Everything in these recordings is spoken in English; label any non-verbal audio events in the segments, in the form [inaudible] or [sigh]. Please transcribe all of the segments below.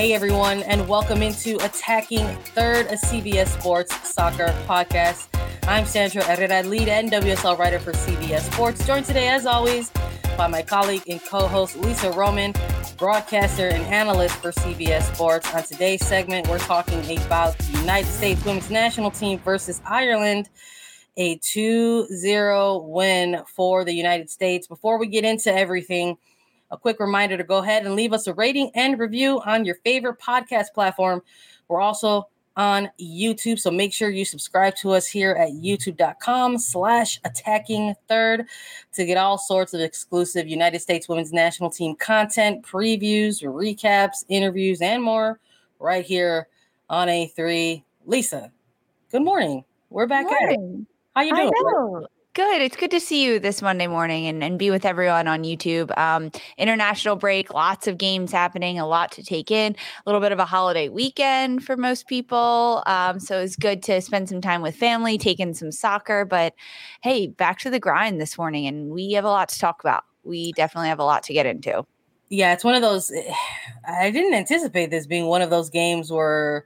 Hey everyone, and welcome into Attacking Third, a CBS Sports soccer podcast. I'm Sandra Herrera, lead NWSL writer for CBS Sports. Joined today, as always, by my colleague and co-host Lisa Roman, broadcaster and analyst for CBS Sports. On today's segment, we're talking about the United States women's national team versus Ireland, a 2-0 win for the United States. Before we get into everything, a quick reminder to go ahead and leave us a rating and review on your favorite podcast platform. We're also on YouTube, so make sure you subscribe to us here at youtube.com slash attacking third to get all sorts of exclusive United States women's national team content, previews, recaps, interviews, and more right here on A3. Lisa, good morning. We're back at it. How you doing? Good. It's good to see you this Monday morning and, and be with everyone on YouTube. Um, international break, lots of games happening, a lot to take in, a little bit of a holiday weekend for most people. Um, so it's good to spend some time with family, taking some soccer. But hey, back to the grind this morning, and we have a lot to talk about. We definitely have a lot to get into. Yeah, it's one of those. Eh, I didn't anticipate this being one of those games where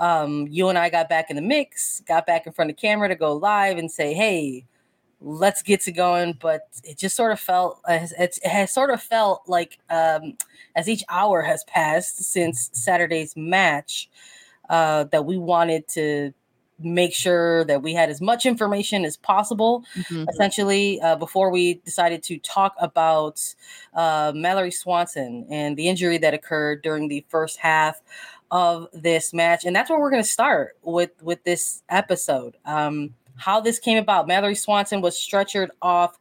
um, you and I got back in the mix, got back in front of camera to go live and say, hey, let's get to going but it just sort of felt it has sort of felt like um, as each hour has passed since saturday's match uh, that we wanted to make sure that we had as much information as possible mm-hmm. essentially uh, before we decided to talk about uh, mallory swanson and the injury that occurred during the first half of this match and that's where we're going to start with with this episode um, how this came about. Mallory Swanson was stretchered off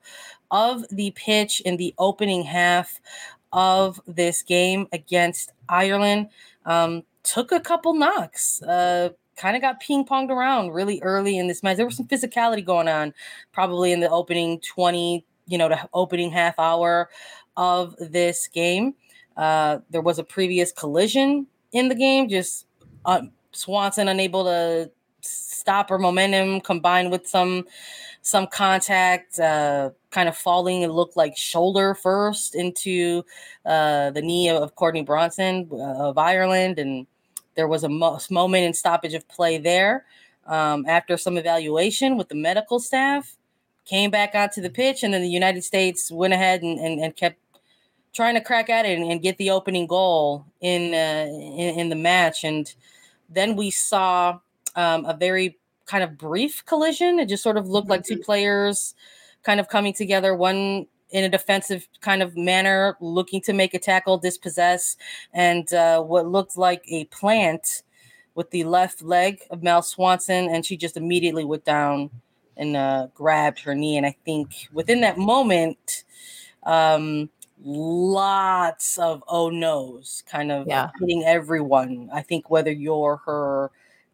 of the pitch in the opening half of this game against Ireland. Um, took a couple knocks. Uh, kind of got ping ponged around really early in this match. There was some physicality going on, probably in the opening 20, you know, the opening half hour of this game. Uh, there was a previous collision in the game, just uh, Swanson unable to stop her momentum combined with some some contact, uh, kind of falling. It looked like shoulder first into uh, the knee of Courtney Brosnan uh, of Ireland, and there was a mo- moment in stoppage of play there. Um, after some evaluation with the medical staff, came back onto the pitch, and then the United States went ahead and, and, and kept trying to crack at it and, and get the opening goal in, uh, in, in the match. And then we saw um, a very kind of brief collision. It just sort of looked like two mm-hmm. players kind of coming together, one in a defensive kind of manner, looking to make a tackle, dispossess, and uh, what looked like a plant with the left leg of Mal Swanson, and she just immediately went down and uh, grabbed her knee. And I think within that moment, um, lots of oh no's kind of yeah. hitting everyone. I think whether you're her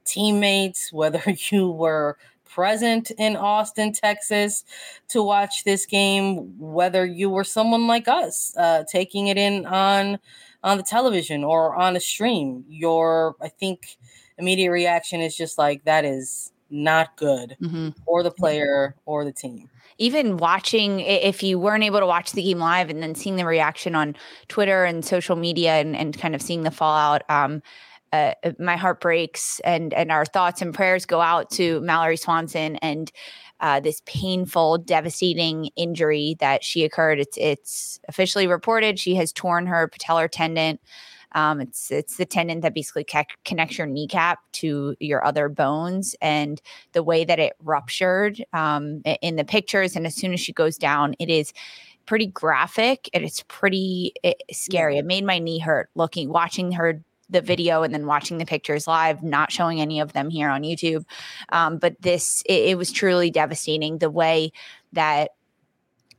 teammates, whether [laughs] you were present in Austin, Texas to watch this game, whether you were someone like us uh, taking it in on on the television or on a stream, your I think immediate reaction is just like that is not good mm-hmm. or the player or the team. even watching, if you weren't able to watch the game live and then seeing the reaction on Twitter and social media and, and kind of seeing the fallout, um, uh, my heart breaks and and our thoughts and prayers go out to Mallory Swanson and uh, this painful, devastating injury that she occurred. It's it's officially reported she has torn her patellar tendon. Um, it's it's the tendon that basically connects your kneecap to your other bones, and the way that it ruptured um, in the pictures, and as soon as she goes down, it is pretty graphic and it's pretty eh, scary. It made my knee hurt looking watching her the video and then watching the pictures live, not showing any of them here on YouTube. Um, but this, it, it was truly devastating the way that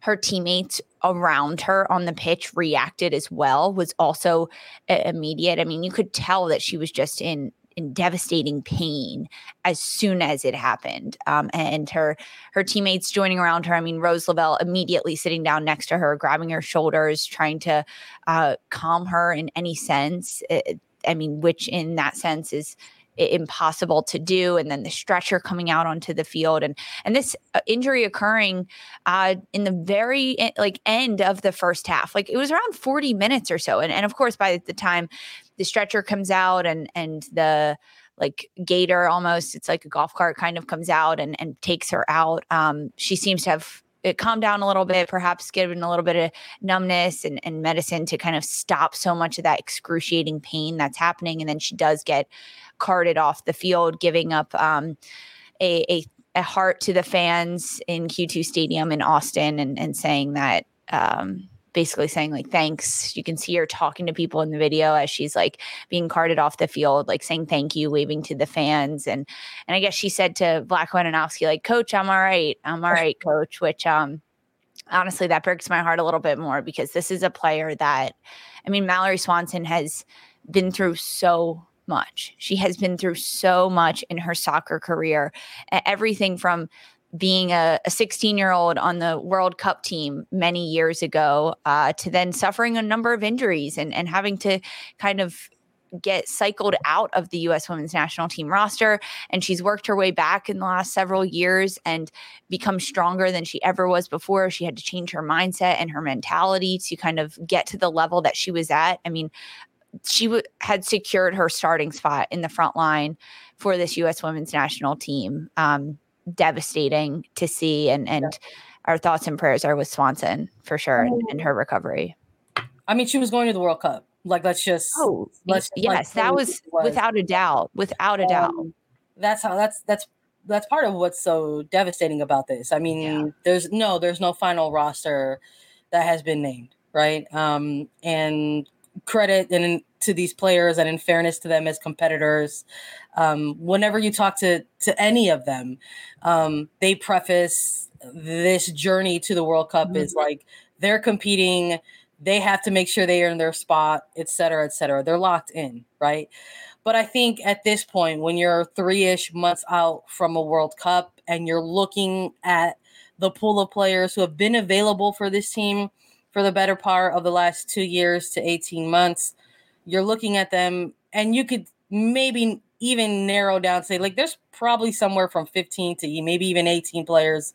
her teammates around her on the pitch reacted as well was also immediate. I mean, you could tell that she was just in in devastating pain as soon as it happened. Um, and her her teammates joining around her. I mean, Rose Lavelle immediately sitting down next to her, grabbing her shoulders, trying to uh, calm her in any sense. It, I mean, which in that sense is impossible to do and then the stretcher coming out onto the field and and this uh, injury occurring uh in the very like end of the first half like it was around 40 minutes or so and and of course by the time the stretcher comes out and and the like gator almost it's like a golf cart kind of comes out and and takes her out um she seems to have it calmed down a little bit, perhaps given a little bit of numbness and, and medicine to kind of stop so much of that excruciating pain that's happening. And then she does get carted off the field, giving up um, a, a, a heart to the fans in Q2 Stadium in Austin and, and saying that um, basically saying like thanks you can see her talking to people in the video as she's like being carted off the field like saying thank you waving to the fans and and i guess she said to Vlatko Andonovski like coach i'm all right i'm all right coach which um honestly that breaks my heart a little bit more because this is a player that i mean mallory swanson has been through so much. She has been through so much in her soccer career. Everything from being a 16 year old on the World Cup team many years ago uh, to then suffering a number of injuries and, and having to kind of get cycled out of the US women's national team roster. And she's worked her way back in the last several years and become stronger than she ever was before. She had to change her mindset and her mentality to kind of get to the level that she was at. I mean, she w- had secured her starting spot in the front line for this US women's national team. Um, devastating to see and and yeah. our thoughts and prayers are with Swanson for sure and, in, her recovery. I mean, she was going to the World Cup. Like, let's just oh let's yes, like, that was, was, without a doubt, without a um, doubt. That's how that's that's that's part of what's so devastating about this. I mean, yeah. there's no there's no final roster that has been named, right? Um, and credit and to these players and in fairness to them as competitors. Um, whenever you talk to to any of them um, they preface this journey to the world cup mm-hmm. is like they're competing they have to make sure they are in their spot et cetera et cetera. They're locked in right? But i think at this point when you're three-ish months out from a world cup and you're looking at the pool of players who have been available for this team for the better part of the last two years to 18 months. You're looking at them, and you could maybe even narrow down, say, like, there's probably somewhere from 15 to maybe even 18 players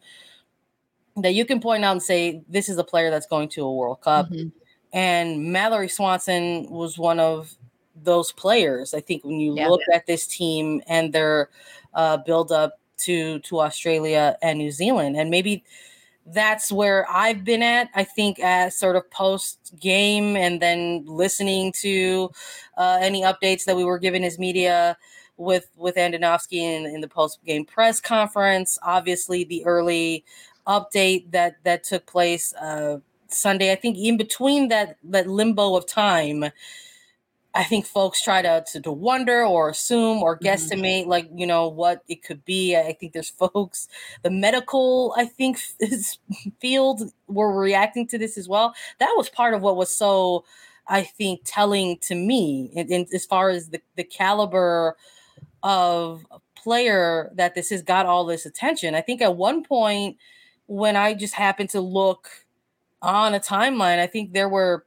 that you can point out and say, this is a player that's going to a World Cup. Mm-hmm. And Mallory Swanson was one of those players. I think when you yeah, look yeah. at this team and their uh, build up to to Australia and New Zealand, and maybe that's where I've been at. I think as sort of post game and then listening to uh, any updates that we were given as media with with Andonovski in, in the post game press conference. Obviously, the early update that that took place uh, Sunday. I think in between that that limbo of time I think folks try to, to, to wonder or assume or mm-hmm. guesstimate mm-hmm. like you know what it could be. I think there's [laughs] folks the medical I think [laughs] field were reacting to this as well. That was part of what was so I think telling to me in, in as far as the the caliber of player that this has got all this attention. I think at one point when I just happened to look on a timeline, I think there were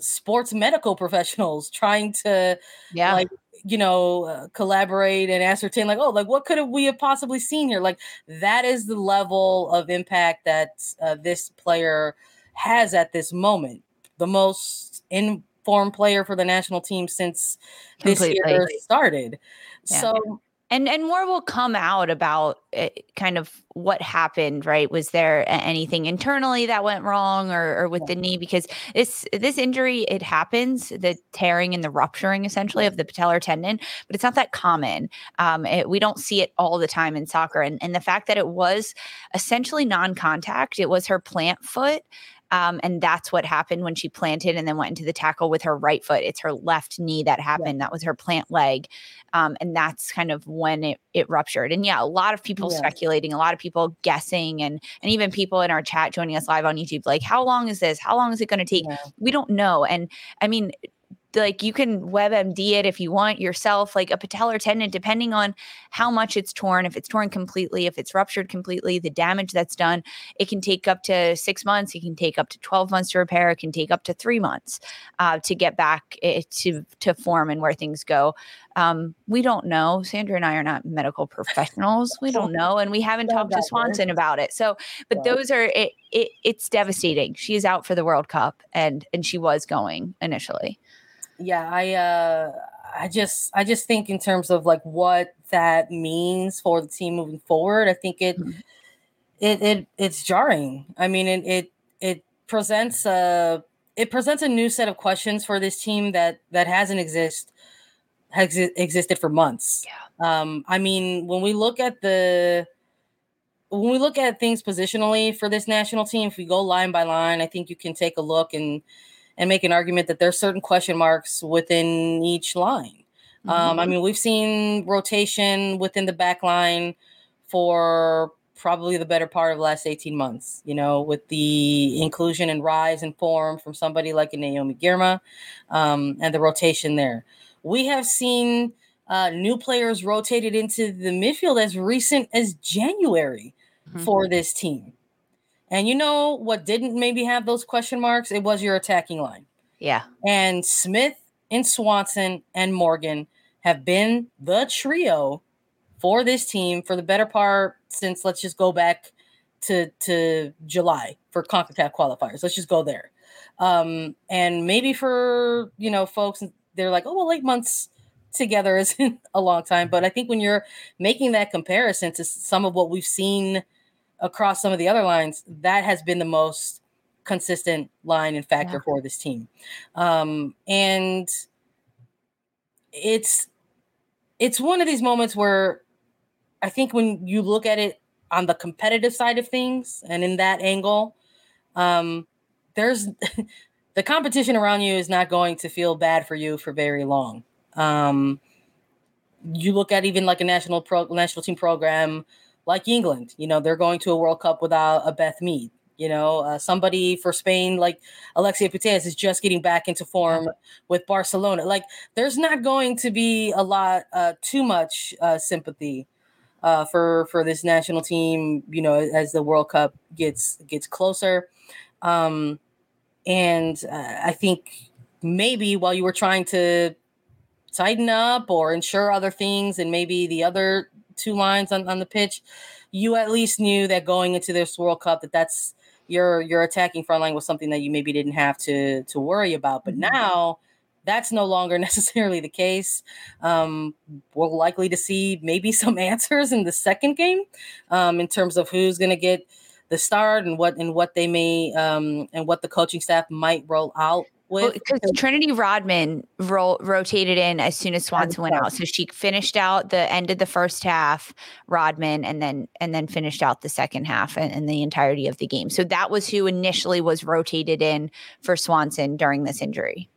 sports medical professionals trying to yeah like you know, uh, collaborate and ascertain, like, oh, like what could have we have possibly seen here? Like that is the level of impact that uh, this player has at this moment. The most informed player for the national team since Completely. this year started. Yeah. So and and more will come out about it, eh, kind of what happened right? Was there anything internally that went wrong or, or with yeah. the knee? Because this this injury it happens the tearing and the rupturing essentially of the patellar tendon but it's not that common. Um, it, we don't see it all the time in soccer. And, and the fact that it was essentially non-contact it was her plant foot um, and that's what happened when she planted and then went into the tackle with her right foot. It's her left knee that happened. Yeah. That was her plant leg. Um, and that's kind of when it, it ruptured. And yeah, a lot of people yeah. speculating, a lot of people guessing, and and even people in our chat joining us live on YouTube, like, how long is this? How long is it going to take? Yeah. We don't know. And I mean, like you can WebMD it if you want yourself, like a patellar tendon, depending on how much it's torn. If it's torn completely, if it's ruptured completely, the damage that's done, it can take up to six months. It can take up to 12 months to repair. It can take up to three months uh, to get back eh, to, to form and where things go. Um, we don't know. Sandra and I are not medical professionals. We don't know. And we haven't talked to Swanson about it. So, but those are, it, it, it's devastating. She is out for the World Cup and, and she was going initially yeah, I uh I just I just think in terms of like what that means for the team moving forward, I think it mm-hmm. it it it's jarring. I mean it it it presents a it presents a new set of questions for this team that that hasn't exist has existed for months. Yeah. Um I mean when we look at the when we look at things positionally for this national team, if we go line by line, I think you can take a look and and make an argument that there's certain question marks within each line. Mm-hmm. Um, I mm-hmm. mean, we've seen rotation within the back line for probably the better part of the last 18 months, you know, with the inclusion and rise and form from somebody like a Naomi Girma um, and the rotation there. We have seen uh, new players rotated into the midfield as recent as January mm-hmm. for this team. And you know what didn't maybe have those question marks? It was your attacking line. Yeah. And Smith and Swanson and Morgan have been the trio for this team for the better part since let's just go back to to July for CONCACAF qualifiers. Let's just go there. Um, and maybe for you know folks, they're like, oh well, eight months together [laughs] isn't a long time. But I think when you're making that comparison to some of what we've seen across some of the other lines, that has been the most consistent line and factor yeah. for this team. Um, and it's it's one of these moments where I think when you look at it on the competitive side of things and in that angle, um, there's [laughs] the competition around you is not going to feel bad for you for very long. Um, you look at even like a national pro national team program like England. You know, they're going to a World Cup without a Beth Mead. You know, uh, somebody for Spain like Alexia Putellas is just getting back into form with Barcelona. Like, there's not going to be a lot, uh, too much uh, sympathy uh, for for this national team. You know, as the World Cup gets gets closer, um, and uh, I think maybe while you were trying to tighten up or ensure other things, and maybe the other two lines on, on the pitch, you at least knew that going into this World Cup that that's your your attacking front line was something that you maybe didn't have to to worry about. But mm-hmm. now that's no longer [laughs] necessarily the case. Um, we're likely to see maybe [laughs] some answers in the second game um, in terms of who's going to get the start and what and what they may um, and what the coaching staff might roll out because well, Trinity Rodman ro- rotated in as soon as Swanson went out, so she finished out the end of the first half, Rodman, and then and then finished out the second half and, and the entirety of the game. So that was who initially was rotated in for Swanson during this injury.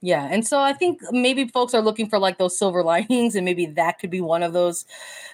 Yeah, and so I think maybe folks are looking for like those silver [laughs] linings, and maybe that could be one of those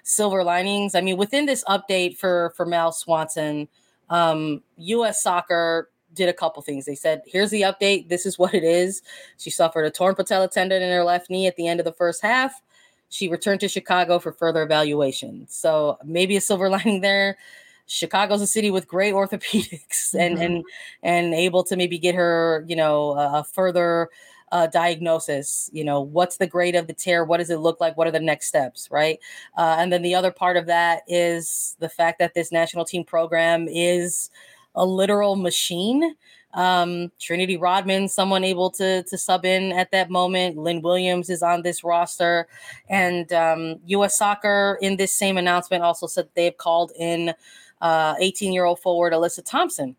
silver linings. I mean, within this update for for Mal Swanson, um, U.S. Soccer did a couple things. They said, here's the update. This is what it is. She suffered a torn patella tendon in her left knee at the end of the first half. She returned to Chicago for further evaluation. So maybe a silver [laughs] lining there. Chicago's a city with great orthopedics [laughs] and mm-hmm. and and able to maybe get her, you know, a further uh, diagnosis. You know, what's the grade of the tear? What does it look like? What are the next steps? Right. Uh, and then the other part of that is the fact that this national team program is a literal machine. Um, Trinity Rodman, someone able to to sub in at that moment. Lynn Williams is on this roster, and um, U.S. Soccer in this same announcement also said they've called in 18 uh, year old forward Alyssa Thompson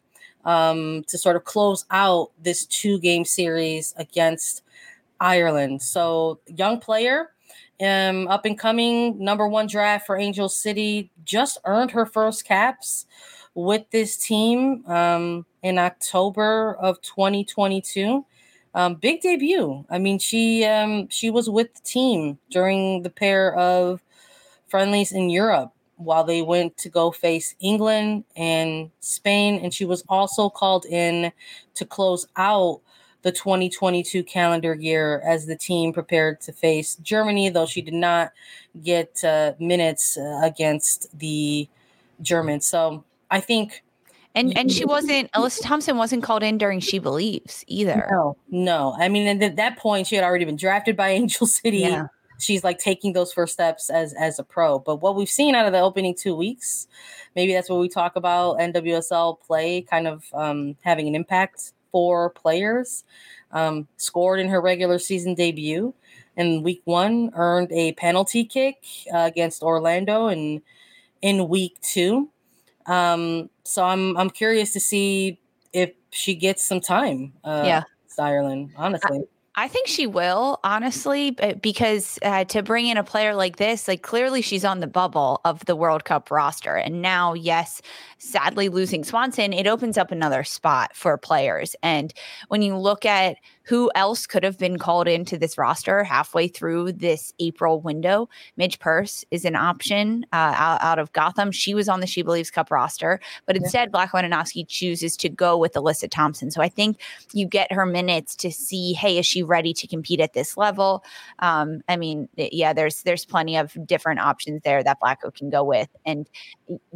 um, to sort of close out this two game series against Ireland. So, young player, um, up and coming, number one draft for Angel City, just earned her first caps with this team um, in October of 2022. Um, big debut. I mean, she um, she was with the team during the pair of friendlies in Europe while they went to go face England and Spain. And she was also called in to close out the 2022 calendar year as the team prepared to face Germany, though she did not get uh, minutes uh, against the Germans. So I think. And and she wasn't Alyssa Thompson wasn't called in during She Believes either. No, no. I mean, at that point, she had already been drafted by [laughs] Angel City. Yeah she's like taking those first steps as as a pro. But what we've seen out of the opening two weeks, maybe that's what we talk about NWSL play kind of um, having an impact for players. Um, scored in her regular season debut in week one, earned a penalty kick uh, against Orlando, and in week two. Um, so I'm I'm curious to see if she gets some time. Uh, yeah, Ireland, honestly. I- I think she will, honestly, because uh, to bring in a player like this, like clearly she's on the bubble of the World Cup roster. And now, yes, sadly losing Swanson, it opens up another spot for players. And when you look at who else could have been called into this roster halfway through this April window? Midge Purce is an option uh, out, out, of Gotham. She was on the She Believes Cup roster, but instead, yeah. Vlatko Andonovski chooses to go with Alyssa Thompson. So I think you get her minutes to see, hey, is she ready to compete at this level? Um, I mean, yeah, there's there's plenty of different options there that Vlatko can go with, and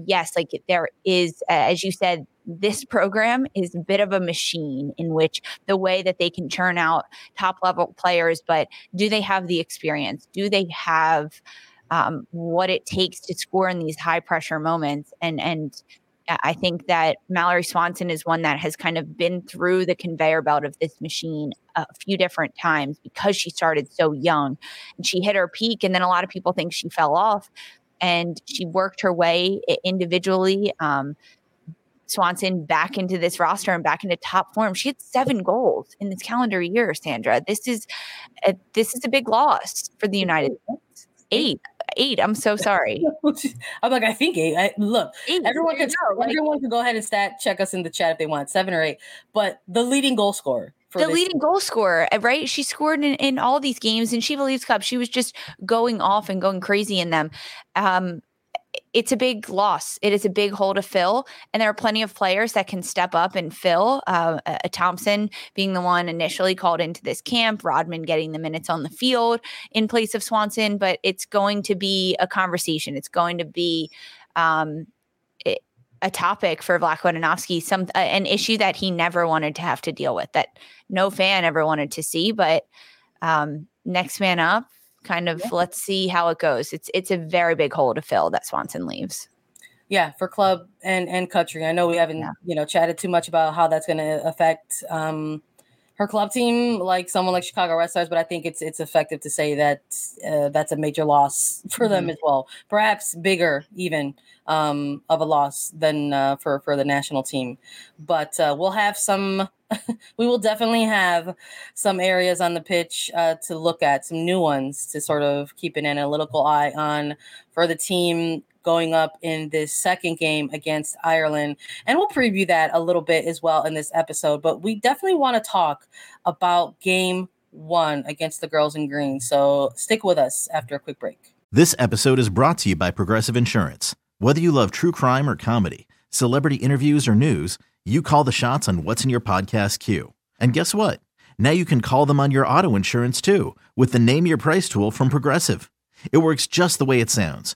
yes, like there is, as you said, this program is a bit of a machine in which the way that they can churn out top level players, but do they have the experience? Do they have um, what it takes to score in these high pressure moments? And and I think that Mallory Swanson is one that has kind of been through the conveyor belt of this machine a few different times because she started so young and she hit her peak. And then a lot of people think she fell off and she worked her way individually. Um, Swanson back into this roster and back into top form. She had seven goals in this calendar year, Sandra. This is a, this is a big loss for the United States. Eight. Eight. I'm so sorry. [laughs] I'm like, I think eight. I, look, eight. everyone can like, everyone can go ahead and stat check us in the chat if they want seven or eight. But the leading goal scorer for the leading goal scorer, uh, right? She scored in, in all these games, and she believes Cup. She was just going off and going crazy in them. Um, it's a big loss. It is a big hole to fill, and there are plenty of players that can step up and fill. Uh, a Thompson being the one initially called into this camp, Rodman getting the minutes on the field in place of Swanson, but it's going to be a conversation. It's going to be um, a topic for Vlatko Andonovski, some uh, an issue that he never wanted to have to deal with, that no fan ever wanted to see. But um, next man up, kind of yeah. let's see how it goes. It's it's a very big hole to fill that Swanson leaves. Yeah, for club and and country. I know we haven't yeah. you know chatted too much about how that's going to affect um, her club team, like someone like Chicago Red Stars. But I think it's it's effective to say that uh, that's a major loss for mm-hmm. them as well. Perhaps bigger even um, of a loss than uh, for for the national team. But uh, we'll have some [laughs] we will definitely have some areas on the pitch uh, to look at, some new ones to sort of keep an analytical eye on for the team going up in this second game against Ireland. And we'll preview that a little bit as well in this episode. But we definitely want to talk about game one against the girls in green. So stick with us after a quick break. This episode is brought to you by Progressive Insurance. Whether you love true crime or comedy, celebrity interviews or news, you call the shots on what's in your podcast queue. And guess what? Now you can call them on your auto insurance too with the Name Your Price tool from Progressive. It works just the way it sounds.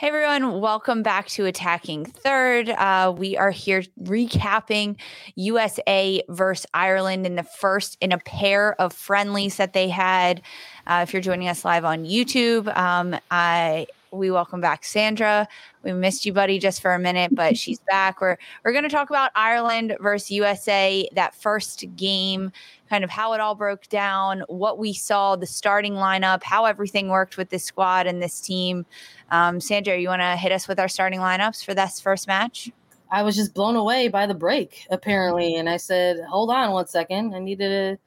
Hey everyone, welcome back to Attacking Third. Uh, we are here recapping USA versus Ireland in the first in a pair of friendlies that they had. Uh, if you're joining us live on YouTube, um, I we welcome back Sandra. We missed you, buddy, just for a minute, but she's [laughs] back. We're we're going to talk about Ireland versus USA, that first game, kind of how it all broke down, what we saw, the starting lineup, how everything worked with this squad and this team. Um, Sandra, you want to hit us with our starting lineups for this first match? I was just blown away by the break, apparently, and I said, "Hold on one second. I needed to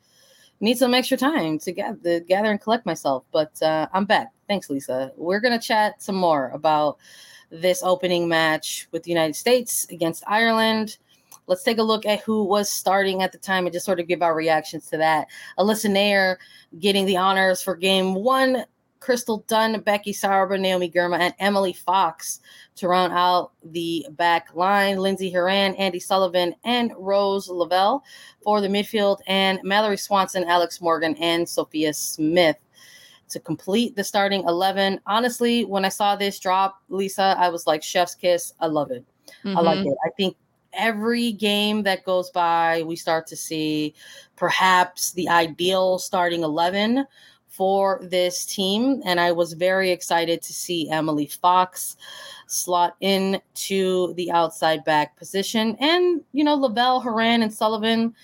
need some extra time to, get gather, gather and collect myself." But uh, I'm back. Thanks, Lisa. We're gonna chat some more about this opening match with the United States against Ireland. Let's take a look at who was starting at the time and just sort of give our reactions to that. Alyssa Naeher getting the honors for game one Crystal Dunn, Becky Sauerbrunn, Naomi Girma, and Emily Fox to round out the back line. Lindsay Horan, Andy Sullivan, and Rose Lavelle for the midfield, and Mallory Swanson, Alex Morgan, and Sophia Smith to complete the starting 11. Honestly, when I saw this drop, Lisa, I was like, chef's kiss. I love it. Mm-hmm. I like mm-hmm. it. I think every game that goes by, we start to see perhaps the ideal starting 11 for this team. And I was very excited to see Emily Fox slot in to the outside back position. And, you know, Lavelle, Horan, and Sullivan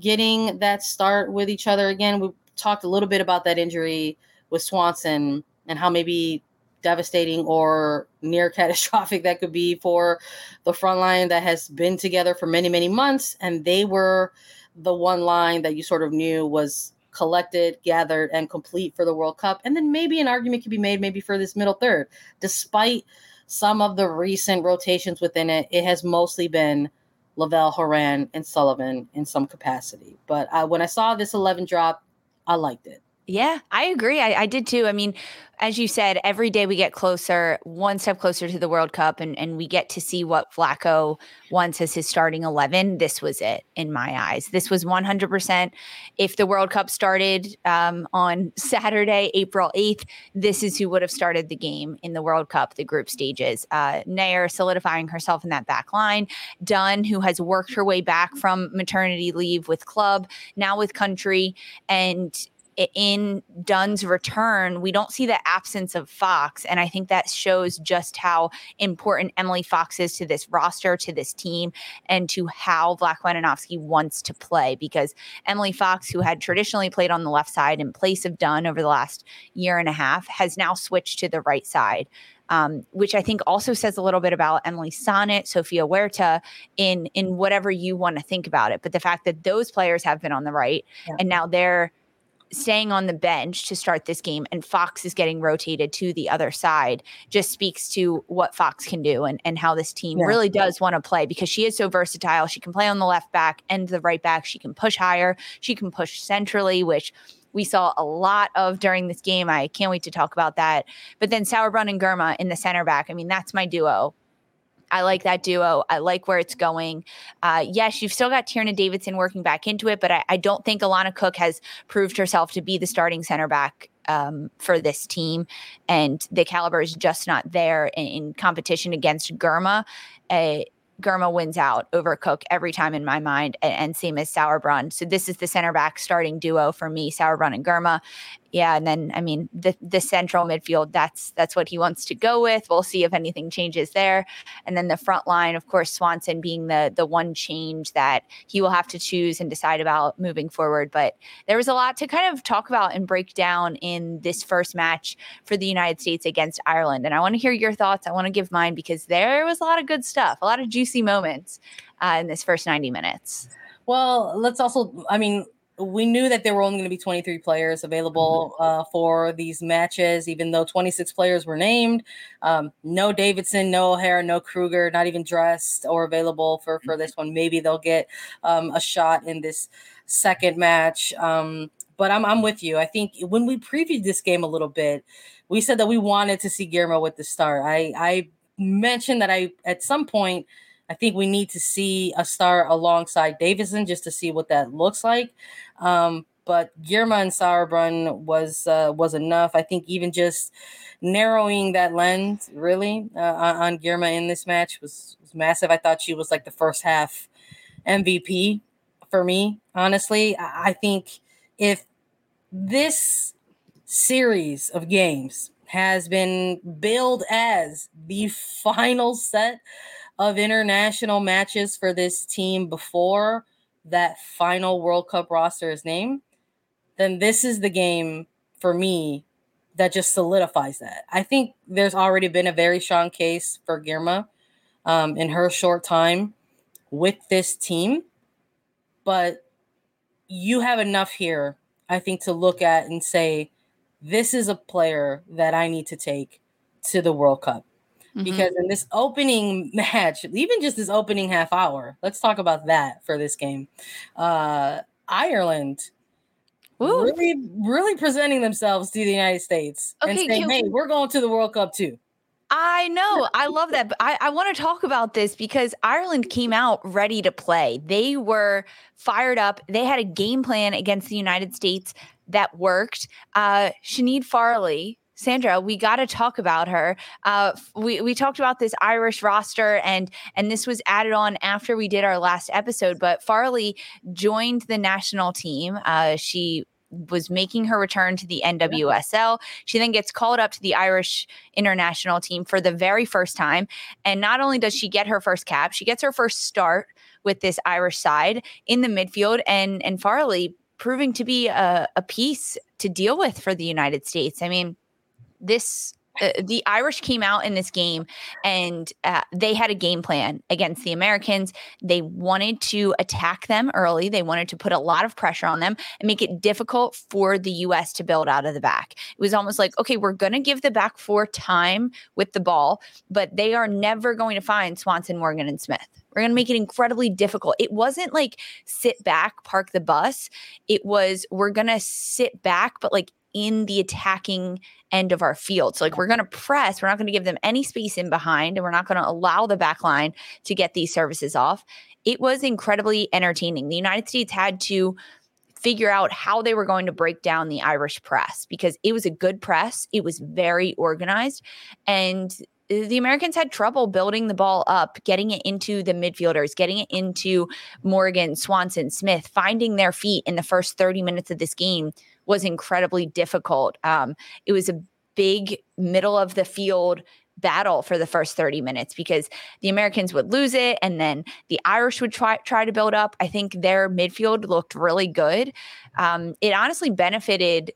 getting that start with each other again. We talked a little bit about that injury with Swanson and how maybe devastating or near [laughs] catastrophic that could be for the front line that has been together for many, many months. And they were the one line that you sort of knew was collected, gathered, and complete for the World Cup. And then maybe an argument could be made maybe for this middle third. Despite some of the recent rotations within it, it has mostly been Lavelle, Horan, and Sullivan in some capacity. But uh, when I saw this 11 drop, I liked it. Yeah, I agree. I, I, did too. I mean, as you said, every day we get closer, one step closer to the World Cup, and, and we get to see what Vlatko wants as his starting 11. This was it in my eyes. This was 100%. If the World Cup started um, on [laughs] Saturday, April 8th, this is who would have started the game in the World Cup, the group stages. Uh, Naeher solidifying herself in that back line. Dunn, who has worked her way back from maternity leave with club, now with country. And in Dunn's return, we don't see the absence of Fox. And I think that shows just how important Emily Fox is to this roster, to this team, and to how Vlatko Andonovski wants to play. Because Emily Fox, who had traditionally played on the left side in place of Dunn over the last year and a half, has now switched to the right side. Um, which I think also says a little bit about Emily Sonnett, Sofia Huerta, in in whatever you want to think about it. But the fact that those players have been on the right yeah. and now they're staying on the bench to start this game and Fox is getting rotated to the other side just speaks to what Fox can do and, and how this team yeah. really does want to play because she is so versatile. She can play on the left back and the right back. She can push higher. She can push centrally, which we saw a lot of during this game. I can't wait to talk about that. But then Sauerbrunn and Girma in the center back. I mean, that's my duo. I like that duo. I like where it's going. Uh, yes, you've still got Tierney Davidson working back into it, but I, I, don't think Alana Cook has proved herself to be the starting center back um, for this team. And the caliber is just not there in, in competition against Girma. Uh, Girma wins out over Cook every time in my mind, and, and same as Sauerbrunn. So this is the center back starting duo for me, Sauerbrunn and Girma yeah, and then I mean the the central midfield. That's that's what he wants to go with. We'll see if anything changes there. And then the front line, of course, Swanson being the the one change that he will have to choose and decide about moving forward. But there was a lot to kind of talk about and break down in this first match for the United States against Ireland. And I want to hear your thoughts. I want to give mine because there was a lot of good stuff, a lot of juicy moments uh, in this first ninety minutes. Well, let's also, I mean, we knew that there were only going to be 23 players available mm-hmm. uh, for these matches, even though 26 players were named. Um, no Davidson, no O'Hara, no Krueger, not even dressed or available for, for this one. Maybe they'll get um, a shot in this second match. Um, but I'm, I'm with you. I think when we previewed this game a little bit, we said that we wanted to see Girma with the start. I, I mentioned that I, at some point, I think we need to see a star alongside Davidson just to see what that looks like. Um, but Girma and Sauerbrunn was uh, was enough. I think even just narrowing that lens really uh, on Girma in this match was, was massive. I thought she was like the first half MVP for me. Honestly, I think if this series of games has been billed as the [laughs] final set of international matches for this team before that final World Cup roster is named, then this is the game for me that just solidifies that. I think there's already been a very strong case for Girma um, in her short time with this team, but you have enough here, I think, to look at and say, this is a player that I need to take to the World Cup. Mm-hmm. Because in this opening match, even just this opening half hour, let's talk about that for this game. Uh, Ireland Ooh. really, really presenting themselves to the United States okay, and saying, "Hey, we're going to the World Cup too." I know. I love that. But I, I want to talk about this because Ireland came out ready to play. They were fired up. They had a game plan against the United States that worked. Uh, Sinead Farrelly, Sandra, we got to talk about her. Uh, we we talked about this Irish roster, and and this was added on after we did our last episode. But Farrelly joined the national team. Uh, she was making her return to the NWSL. She then gets called up to the Irish international team for the very first time. And not only does she get her first cap, she gets her first start with this Irish side in the midfield. And and Farrelly proving to be a, a piece to deal with for the United States. I mean, this uh, the Irish came out in this game and uh, they had a game plan against the Americans. They wanted to attack them early. They wanted to put a lot of pressure on them and make it difficult for the U.S. to build out of the back. It was almost like, okay, we're going to give the back four time with the ball, but they are never going to find Swanson, Morgan, and Smith. We're going to make it incredibly difficult. It wasn't like sit back, park the bus. It was we're going to sit back, but like in the attacking end of our field. So like we're going to press, we're not going to give them any space in behind and we're not going to allow the back line to get these services off. It was incredibly entertaining. The United States had to figure out how they were going to break down the Irish press because it was a good press. It was very organized and the Americans had trouble building the ball up, getting it into the midfielders, getting it into Morgan, Swanson, Smith, finding their feet in the first 30 minutes of this game was incredibly difficult. Um, it was a big middle of the field battle for the first 30 minutes because the Americans would lose it and then the Irish would try try to build up. I think their midfield looked really good. Um, it honestly benefited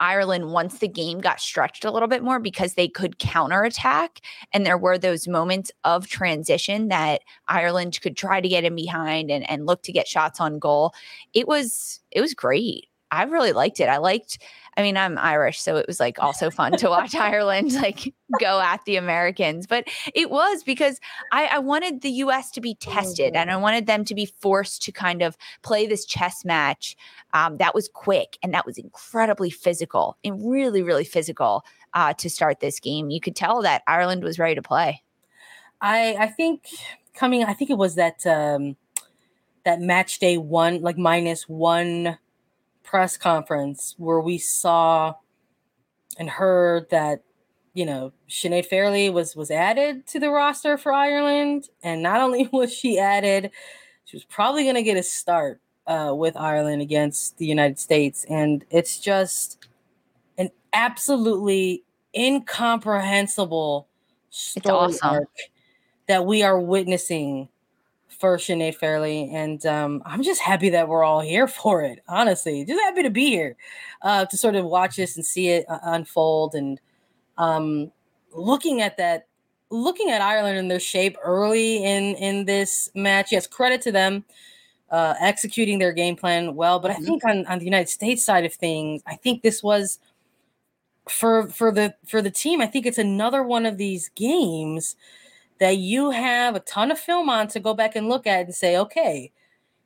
Ireland once the game got stretched a little bit more because they could counterattack. And there were those moments of transition that Ireland could try to get in behind and, and look to get shots on goal. It was it was great. I really liked it. I liked, I mean, I'm Irish, so it was like also fun to [laughs] watch Ireland like go at the Americans. But it was because I, I wanted the US to be tested and I mm-hmm. wanted them to be forced to kind of play this chess match um, that was quick and that was incredibly physical and really, really physical uh, to start this game. You could tell that Ireland was ready to play. I I think coming, I think it was that um that match day one, like minus one press conference where we saw and heard that you know Sinead Farrelly was was added to the roster for Ireland, and not only [laughs] was she added, she was probably going to get a start uh, with Ireland against the United States, and it's just an absolutely incomprehensible story awesome. arc that we are witnessing for Sinead Farrelly. And um, I'm just happy that we're all here [laughs] for it, honestly. Just happy to be here uh, to sort of watch this and see it uh, unfold. And um, looking at that, looking at Ireland and their shape early in, in this match, yes, credit to them. Uh, executing their game plan well, but I Mhm. think on, on the United States side of things, I think this was for for the for the team. I think it's another one of these games that you have a ton of film on to go back and look at and say, okay,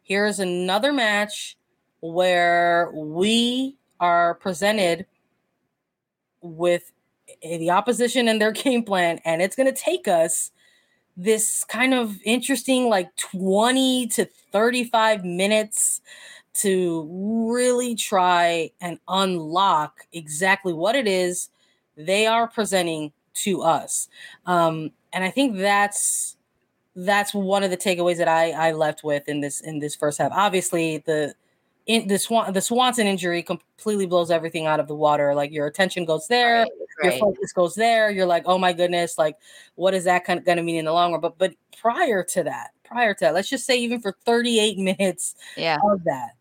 here's another match where we are presented with the opposition and their [laughs] game plan, and it's going to take us this kind of interesting, like 20 to 35 minutes to really try and unlock exactly what it is they are presenting to us. Um, and I think that's that's one of the takeaways that I I left with in this in this first half. Obviously, the in the Swan the Swanson injury completely blows everything out of the water. Like your attention goes there, Right, your focus goes there. You're like, oh my goodness, like what is that kind of going to mean in the long run? But but prior to that, prior to that, let's just say even for 38 minutes Yeah. of that.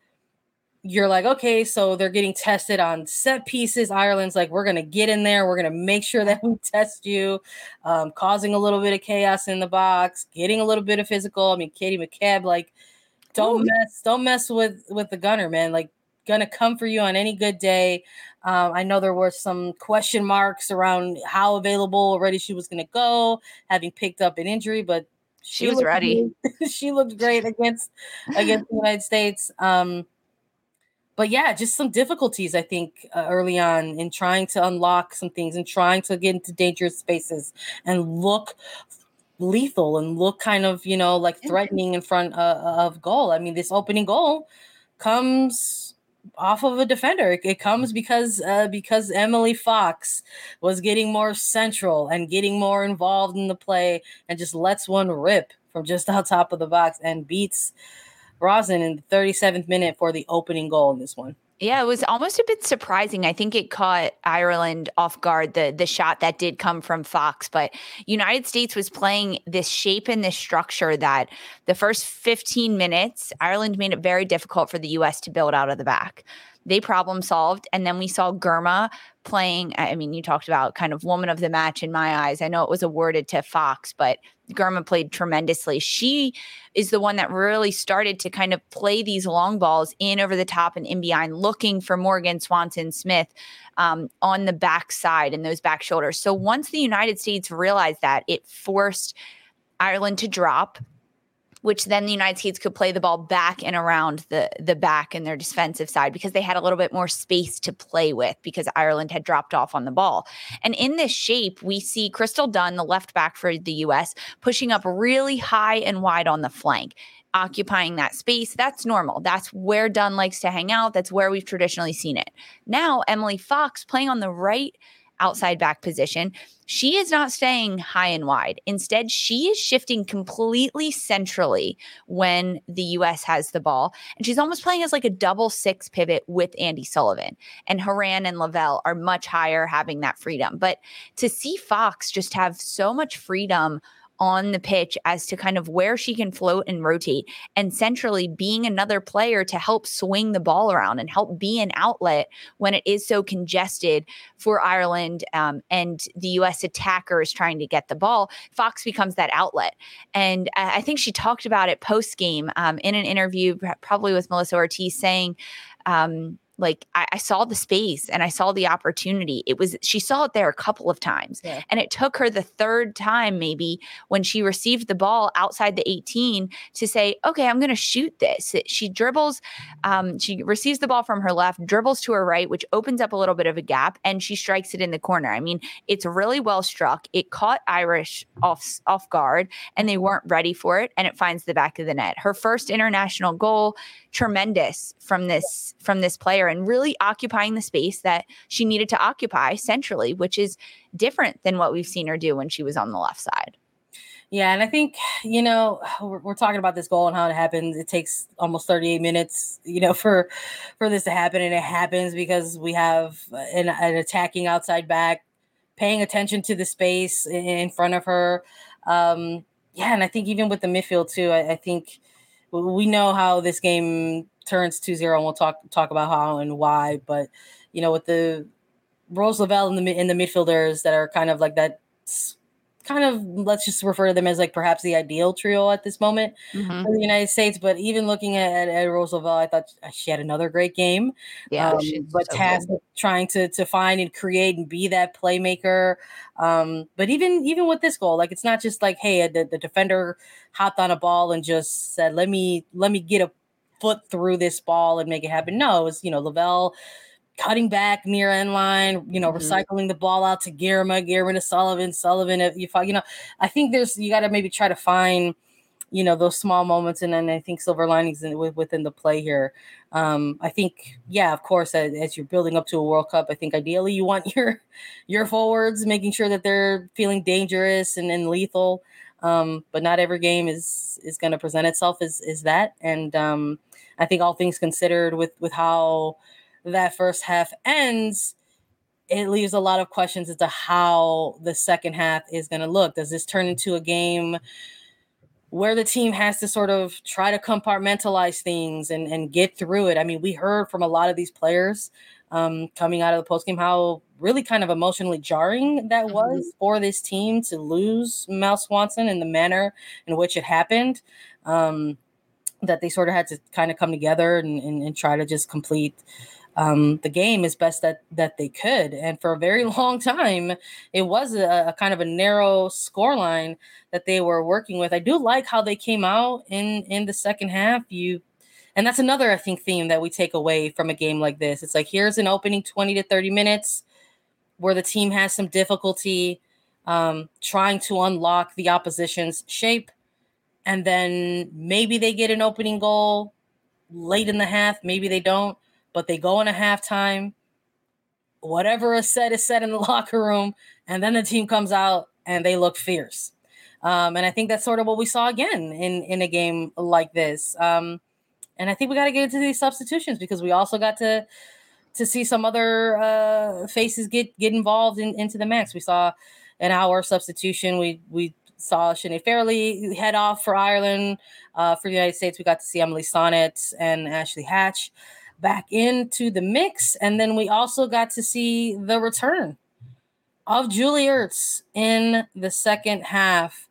You're like, okay, so they're getting tested on set pieces. Ireland's like, we're gonna get in there, we're gonna make sure that we [laughs] test you, um, causing a little bit of chaos in the box, getting a little bit of physical. I mean, Katie McCabe, like, don't Ooh. mess, don't mess with with the gunner, man. Like, gonna come for you on any good day. Um, I know there were some question marks around how available already she was gonna go, having picked up an injury, but She was ready. [laughs] she looked great [laughs] against against the United States. Um, but yeah, just some difficulties I think uh, early on in trying to unlock some things and trying to get into dangerous spaces and look lethal and look kind of you know like threatening in front uh, of goal. I mean, this opening goal comes off of a defender. It, it comes because uh, because Emily Fox was getting more central and getting more involved in the play and just lets one rip from just [laughs] out top of the box and beats Brosnan in the 37th minute for the opening goal in this one. Yeah, it was almost a bit surprising. I think it caught Ireland off guard the the shot that did come from Fox, but United States was playing this shape and this structure that the first 15 minutes Ireland made it very difficult for the US to build out of the back. They problem solved and then we saw Girma playing I mean you talked about kind of woman of the match in my eyes. I know it was awarded to Fox, but Girma played tremendously. She is the one that really started to kind of play these long balls in over the top and in behind, looking for Morgan Swanson Smith um, on the back side and those back shoulders. So once the United States realized that, it forced Ireland to drop. Which then the United States could play the ball back and around the the back and their defensive side because they had a little bit more space to play with because Ireland had dropped off on the ball. And in this shape, we see Crystal Dunn, the left back for the US, pushing up really high and wide on the flank, occupying that space. That's normal. That's where Dunn likes to hang out. That's where we've traditionally seen it. Now, Emily Fox playing on the right outside back position, she is not staying high and wide. Instead, she is shifting completely centrally when the US has the ball. And she's almost playing as like a double six pivot with Andy Sullivan. And Horan and Lavelle are much higher having that freedom. But to see Fox just have so much freedom on the pitch as to kind of where she can float and rotate and centrally being another player to help swing the ball around and help be an outlet when it is so congested for Ireland um, and the US attackers trying to get the ball Fox becomes that outlet. And I I think she talked about it post game um, in an interview probably with Melissa Ortiz saying um, like I, I saw the space and I saw the opportunity. It was she saw it there a couple of times, Yeah. and it took her the third time maybe when she received the ball outside the 18 to say, "Okay, I'm going to shoot this." She dribbles, um, she receives the ball from her left, dribbles to her right, which opens up a little bit of a gap, and she strikes it in the corner. I mean, it's really well struck. It caught Irish off off guard, and they weren't ready for it, and it finds the back of the net. Her first international goal tremendous from this from this player and really occupying the space that she needed to occupy centrally which is different than what we've seen her do when she was on the left side Yeah, and I think you know we're, we're, talking about this goal and how it happens. It takes almost 38 minutes, you know, for for this to happen, and it happens because we have an, an attacking outside back paying attention to the space in front of her. Um, yeah, and I think even with the midfield too, I, I think we know how this game turns 2-0 and we'll talk talk about how and why, but you know, with the Rose Lavelle in the in the midfielders that are kind of like that kind of let's just refer to them as like perhaps the ideal trio at this moment mm-hmm. for the United States. But even looking at, at Rose Lavelle, I thought she had another great game. Yeah, um, but so tasked trying to to find and create and be that playmaker. Um, but even even with this goal, like it's not just like hey, the, the defender hopped on a ball and just said, "Let me let me get a foot through this ball and make it happen." No, it was you know Lavelle cutting back near end line, you know, mm-hmm. recycling the ball out to Girma, Girma to Sullivan, Sullivan. If you, you know, I think there's you got to maybe try to find, you know, those small moments, and then I think silver linings in, within the play here. Um, I think, yeah, of course, as, as, you're building up to a World Cup, I think ideally you want [laughs] your your forwards making sure that they're feeling dangerous and, and lethal. Um, but not every game is is going to present itself as is that, and um, I think all things considered, with with how that first half ends, it leaves a lot of questions as to how the second half is going to look. Does this turn into a game where the team has to sort of try to compartmentalize things and, and get through it? I mean, we heard from a lot of these players um, coming out of the postgame how really kind of emotionally jarring that mm-hmm. was for this team to lose Mal Swanson in the manner in which it happened. Um, that they sort of had to kind of come together and, and, and try to just complete um, the game as best that that they could. And for a very [laughs] long time, it was a, a kind of a narrow score line that they were working with. I do like how they came out in in the second half. You and that's another I think theme that we take away from a game like this. It's like here's an opening 20 to 30 minutes where the team has some difficulty um, trying to unlock the opposition's shape. And then maybe they get an opening goal late in the half, maybe they don't but they go in a halftime. Whatever is said is said in the [laughs] locker room, and then the team comes out and they look fierce. Um, and I think that's sort of what we saw again in in a game like this. Um, and I think we got to get into these substitutions because we also got to to see some other uh, faces get get involved in, into the mix. We saw an hour substitution. We we saw Sinead Farrelly head off for Ireland. Uh, for the United States, we got to see Emily Sonnett and Ashley Hatch back into the mix. And then we also got to see the return of Julie Ertz in the second half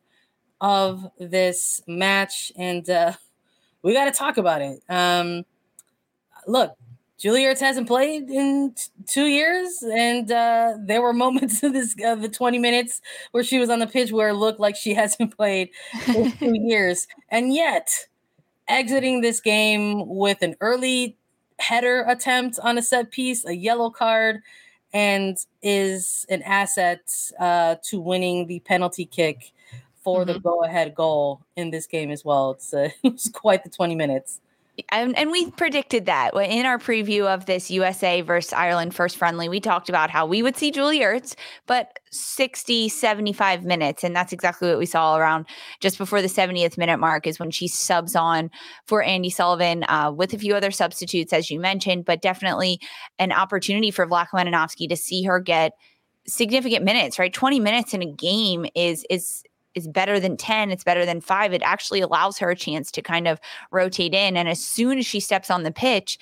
of this match. And uh, we got to talk about it. Um, look, Ertz hasn't played in t- two years, and uh, there were [laughs] moments of this uh, the 20 minutes where she was on the pitch where it looked like she [laughs] hasn't played in [laughs] two years. And yet, exiting this game with an early header attempt on a set piece, a yellow card, and is an asset uh, to winning the penalty kick for mm-hmm. the go ahead goal in this game as well. It's, uh, it's quite the 20 minutes. And, and we predicted that in our preview of this USA versus Ireland first friendly. We talked about how we would see Julie Ertz, but 60, 75 minutes. And that's exactly what we saw around just before the 70th minute mark is when she subs on for Andy Sullivan uh, with a few other substitutes, as you mentioned, but definitely an opportunity for Vlatko Andonovski to see her get significant minutes, right? 20 minutes in a game is is is better than 10, it's better than five. It actually allows her a chance to kind of rotate in. And as soon as she steps on the pitch,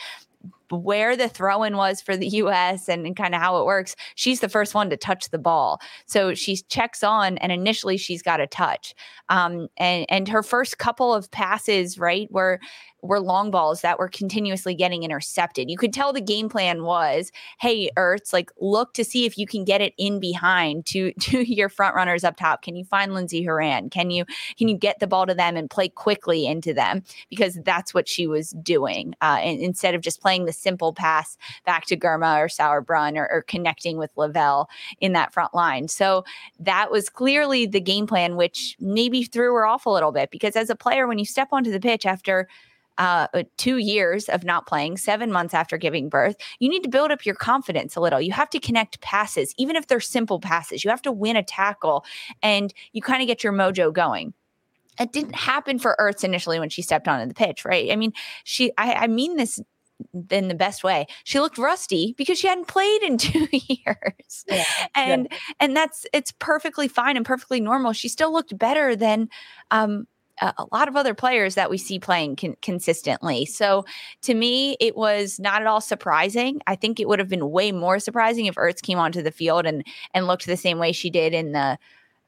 where the throw in was for the [laughs] US and, and kind of how it works, she's the first one to touch the ball. So she checks on, and initially she's got a touch. Um, and, and her first couple of passes, right, were were long balls that were continuously getting intercepted. You could tell the game plan was, hey, Ertz, like look to see if you can get it in behind to [laughs] to your front runners up top. Can you find Lindsey Horan? Can you can you get the ball to them and play quickly into them? Because that's what she was doing. Uh, and instead of just playing the simple pass back to Girma or Sauerbrunn or, or connecting with Lavelle in that front line. So that was clearly the game plan, which maybe threw her off a little bit because as a player, when you step onto the pitch after uh, uh, two years of not playing, seven months after giving birth, you need to build up your confidence a little. You have to connect passes, even if they're simple passes. You have to win a tackle and you kind of get your mojo going it didn't happen for Ertz initially when she stepped onto the pitch, right? I mean, she, I, I mean this in the best way. She looked rusty because she hadn't played in [laughs] two years. Yeah, and yeah. and that's it's perfectly fine and perfectly normal. She still looked better than um a lot of other players that we see playing con- consistently. So to me, it was not at all surprising. I think it would have been way more surprising if Ertz came onto the field and and looked the same way she did in the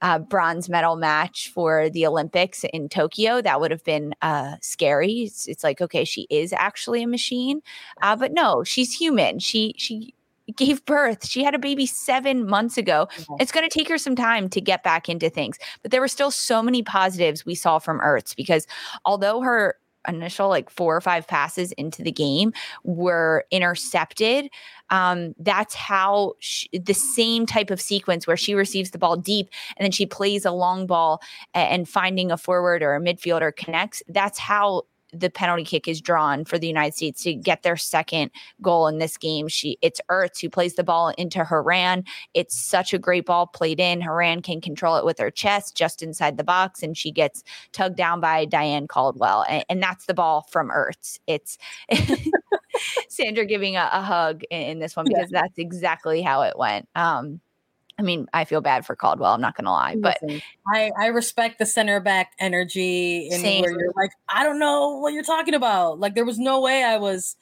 uh, bronze medal match for the Olympics in Tokyo. That would have been uh, scary. It's, it's, like, okay, she is actually a machine, uh, but no, she's human. She she gave birth. She had a baby seven months ago. Mm-hmm. It's going to take her some time to get back into things, but there were still so many positives we saw from Ertz because although her initial like four or five passes into the game were intercepted. Um, that's how she, the same type of sequence where she receives the ball deep and then she plays a long ball and, and finding a forward or a midfielder connects. That's how the penalty kick is drawn for the United States to get their second goal in this game. She it's Ertz who plays the ball into Horan. It's such a great ball played in. Horan can control it with her chest just inside the box, and she gets tugged down by Diane Caldwell. And, and that's the ball from Ertz. It's [laughs] Sandra giving a, a hug in, in, this one because yeah. that's exactly how it went. Um, I mean, I feel bad for Caldwell. I'm not going to lie, but I, I respect the center back energy and where you're like, I don't know what you're talking about. Like, there was no way I was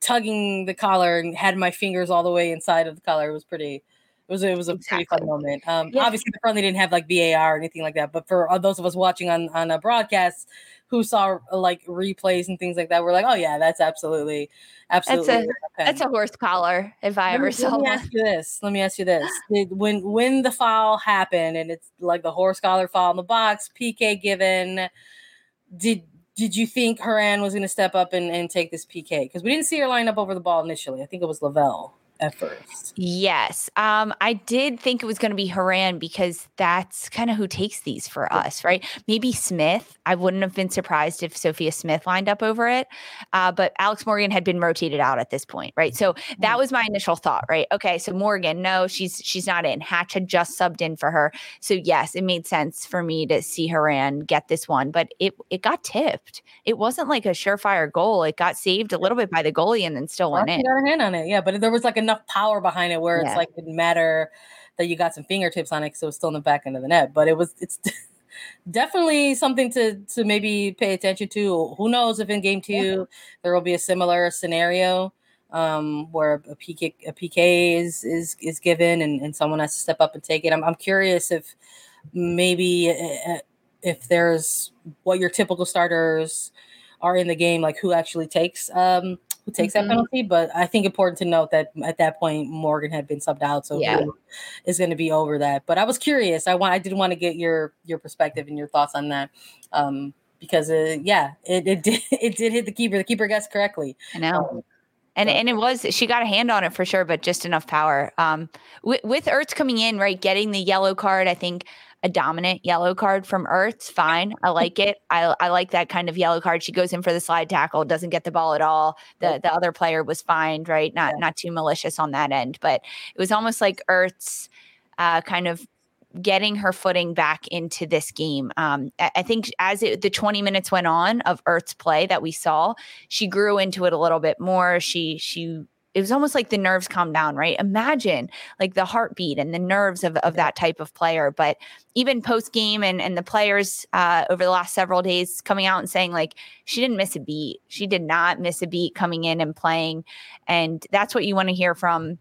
tugging the collar and had my fingers all the way inside of the collar. It was pretty. It was it was a exactly. pretty fun moment. Um, yeah. Obviously, the friendly didn't have like VAR or anything like that, but for uh, those of us watching on on uh, a broadcast, who saw uh, like replays and things like that were like, oh yeah, that's absolutely, absolutely. That's a, that's a horse collar if I let ever me, saw. Let me ask you this. Let me ask you this: [gasps] Did, when when the foul happened and it's like the horse collar foul in the box, PK given, did did you think Horan was going to step up and, and take this PK? Because we didn't see her line up over the ball initially. I think it was Lavelle at first. Yes. Um, I did think it was going to be Horan because that's kind of who takes these for us, right? Maybe Smith. I wouldn't have been surprised if Sophia Smith lined up over it. Uh, but Alex Morgan had been rotated out at this point, right? So that was my initial thought, right? Okay, so Morgan, no, she's she's not in. Hatch had just subbed in for her. So yes, it made sense for me to see Horan get this one, but it it got tipped. It wasn't like a surefire goal. It got saved a little bit by the goalie and then still went in. Got her hand on it, yeah. But there was like a enough power behind it where yeah. it's like it didn't matter that you got some fingertips on it because it was still in the back end of the net. But it was it's [laughs] definitely something to to maybe pay attention to. Who knows if in game two yeah. there will be a similar scenario um, where a PK a PK is is is given and, and someone has to step up and take it. I'm I'm curious if maybe uh, uh, if there's what your typical starters are in the game, like who actually takes um who takes mm-hmm. that penalty. But I think important to note that at that point Morgan had been subbed out, so yeah. is going to be over that. But I was curious. I want I did want to get your your perspective and your thoughts on that. Um, because uh, yeah, it, it did [laughs] it did hit the keeper. The keeper guessed correctly. I know. Um, and and it was she got a hand on it for sure, but just enough power. Um, with, with Ertz coming in, right, getting the yellow card, I think a dominant yellow card from Ertz. Fine. I [laughs] like it. I, I like that kind of yellow card. She goes in for the slide tackle, doesn't get the ball at all. The the other player was fined, right? Not yeah. not too malicious on that end, but it was almost like Ertz uh, kind of getting her footing back into this game. Um, I think as it, the 20 minutes went on of Ertz's play that we saw, she grew into it a little bit more. She she it was almost like the nerves calm down, right? Imagine like the heartbeat and the nerves of, of that type of player. But even post game and, and the players uh, over the last several days coming out and saying, like, she didn't miss a beat. She did not miss a beat coming in and playing. And that's what you want to hear from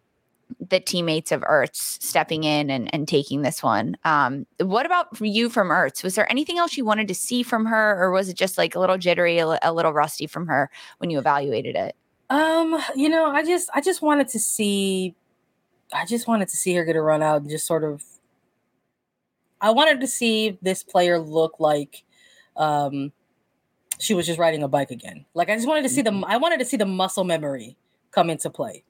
the teammates of Ertz stepping in and, and taking this one. Um, what about you from Ertz? Was there anything else you wanted to see from her, or was it just like a little jittery, a, a little rusty from her when you evaluated it? Um, you know, I just I just wanted to see I just wanted to see her get a run out and just sort of I wanted to see this player look like um she was just riding a bike again. Like I just wanted to see the mm-hmm. I wanted to see the muscle memory come into play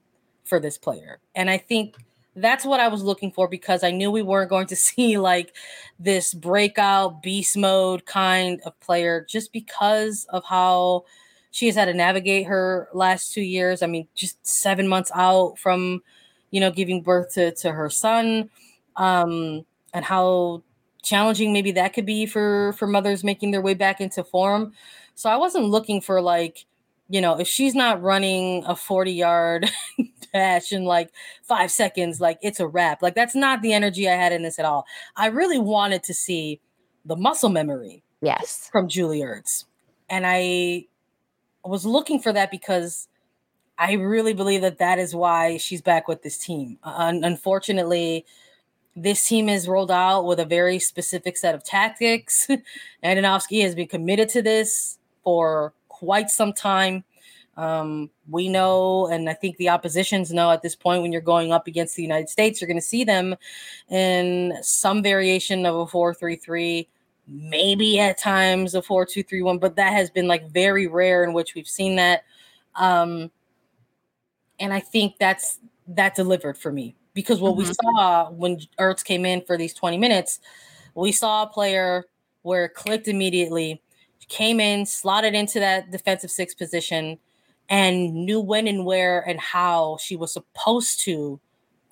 for this player. And I think that's what I was looking for because I knew we weren't going to [laughs] see like this breakout beast mode kind of player just because of how she has had to navigate her last two years. I mean, just seven months out from, you know, giving birth to, to her son, um, and how challenging maybe that could be for for mothers making their way back into form. So I wasn't looking for like, you know, if she's not running a 40 yard [laughs] dash in like five seconds, like it's a wrap. Like that's not the energy I had in this at all. I really wanted to see the muscle memory. Yes. From Julie Ertz. And I was looking for that because I really believe that that is why she's back with this team. Unfortunately, this team is rolled out with a very specific set of tactics. [laughs] Andonovski has been committed to this for quite some time. Um, we know, and I think the oppositions know at this point when you're going up against the United States, you're going to see them in some variation of a 4 3 3, maybe at times a 4 2 3 1, but that has been like very rare in which we've seen that. Um, and I think that's that delivered for me because what mm-hmm. we saw when Ertz came in for these 20 minutes, we saw a player where it clicked immediately, came in, slotted into that defensive six position and knew when and where and how she was supposed to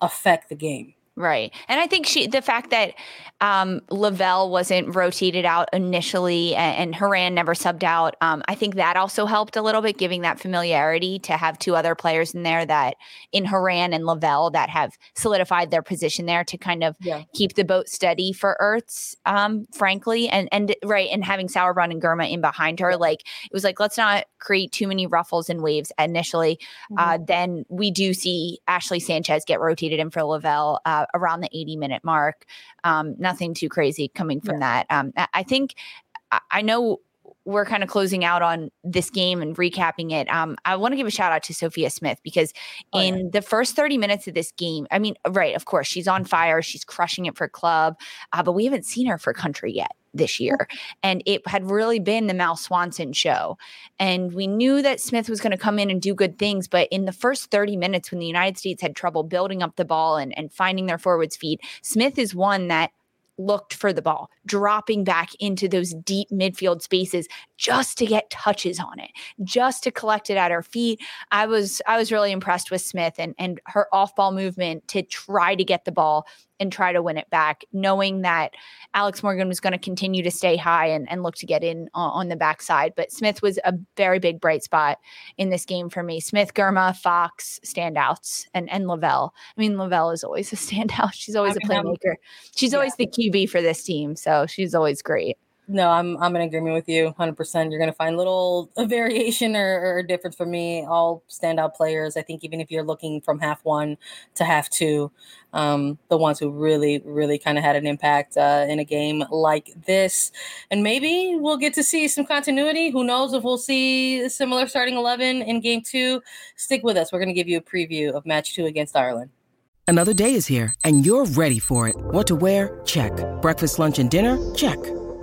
affect the game. Right. And I think she, the fact that um, Lavelle wasn't rotated out initially and, and Horan never subbed out, um, I think that also helped a little bit, giving that familiarity to have two other players in there that in Horan and Lavelle that have solidified their position there to kind of yeah. keep the boat steady for Ertz, um, frankly. And, and right. And having Sauerbrunn and Girma in behind her, like it was like, let's not create too many ruffles and waves initially. Mm-hmm. Uh, then we do see Ashley Sanchez get rotated in for Lavelle. Uh, around the 80 minute mark. Um, nothing too crazy coming from yeah. that. Um, I think I know we're kind of closing out on this game and recapping it. Um, I want to give a shout out to Sophia Smith because oh, in yeah. the first 30 minutes of this game, I mean, right, of course, she's on fire, she's crushing it for club, uh, but we haven't seen her for country yet this year. And it had really been the Mal Swanson show. And we knew that Smith was going to come in and do good things. But in the first 30 minutes, when the United States had trouble building up the ball and, and finding their forwards feet, Smith is one that looked for the ball, dropping back into those deep midfield spaces just to get touches on it, just to collect it at her feet. I was I was really impressed with Smith and and her off-ball movement to try to get the ball and try to win it back, knowing that Alex Morgan was going to continue to stay high and, and look to get in on, on the backside. But Smith was a very big bright spot in this game for me. Smith, Girma, Fox, standouts, and and Lavelle. I mean, Lavelle is always a [laughs] standout. She's always I mean, a playmaker. She's yeah. always the QB for this team, so she's always great. No, I'm I'm in agreement with you 100%. You're going to find little a variation or, or difference for me. All standout players. I think even if you're looking from half one to half two, um, the ones who really, really kind of had an impact uh, in a game like this. And maybe we'll get to see some continuity. Who knows if we'll see a similar starting 11 in game two? Stick with us. We're going to give you a preview of match two against Ireland. Another day is here, and you're ready for it. What to wear? Check. Breakfast, lunch, and dinner? Check.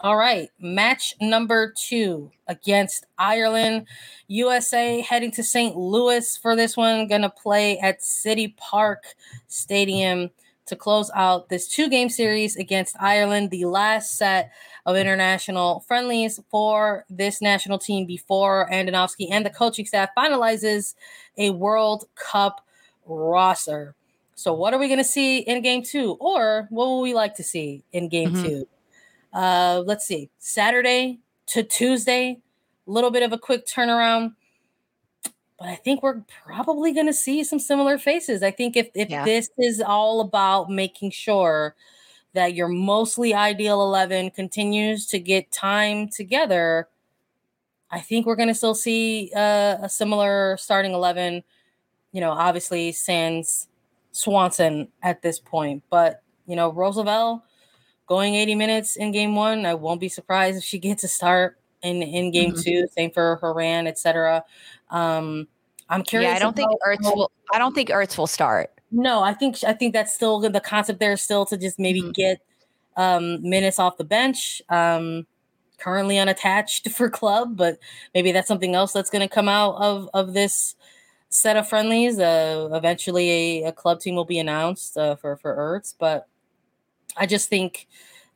All right, match number two against Ireland. USA heading to St. Louis for this one. Gonna play at City Park Stadium to close out this two game series against Ireland, the last set of international friendlies for this national team before Andonovski and the coaching staff finalizes a World Cup roster. So, what are we going to see in game two? Or what will we like to see in game mm-hmm. two? Uh, let's see, Saturday to Tuesday, a little bit of a quick turnaround. but I think we're probably going to see some similar faces. I think if, if yeah. this is all about making sure that your mostly ideal 11 continues to get time together, I think we're going to still see uh, a similar starting 11. You know, obviously, sans Swanson at this point, but you know, Rose Lavelle going 80 minutes in game one. I won't be surprised if she [laughs] gets a start in in game mm-hmm. two. Same for Horan, etc. Um, I'm curious. Yeah, I don't think Ertz will. I don't think Ertz will start. No, I think I think that's still the concept there. Still to just maybe mm-hmm. get um, minutes off the bench. Um, currently unattached [laughs] for club, but maybe that's something else that's going to come out of of this set of friendlies. Uh, eventually, a, a club team will be announced uh, for for Ertz, but I just think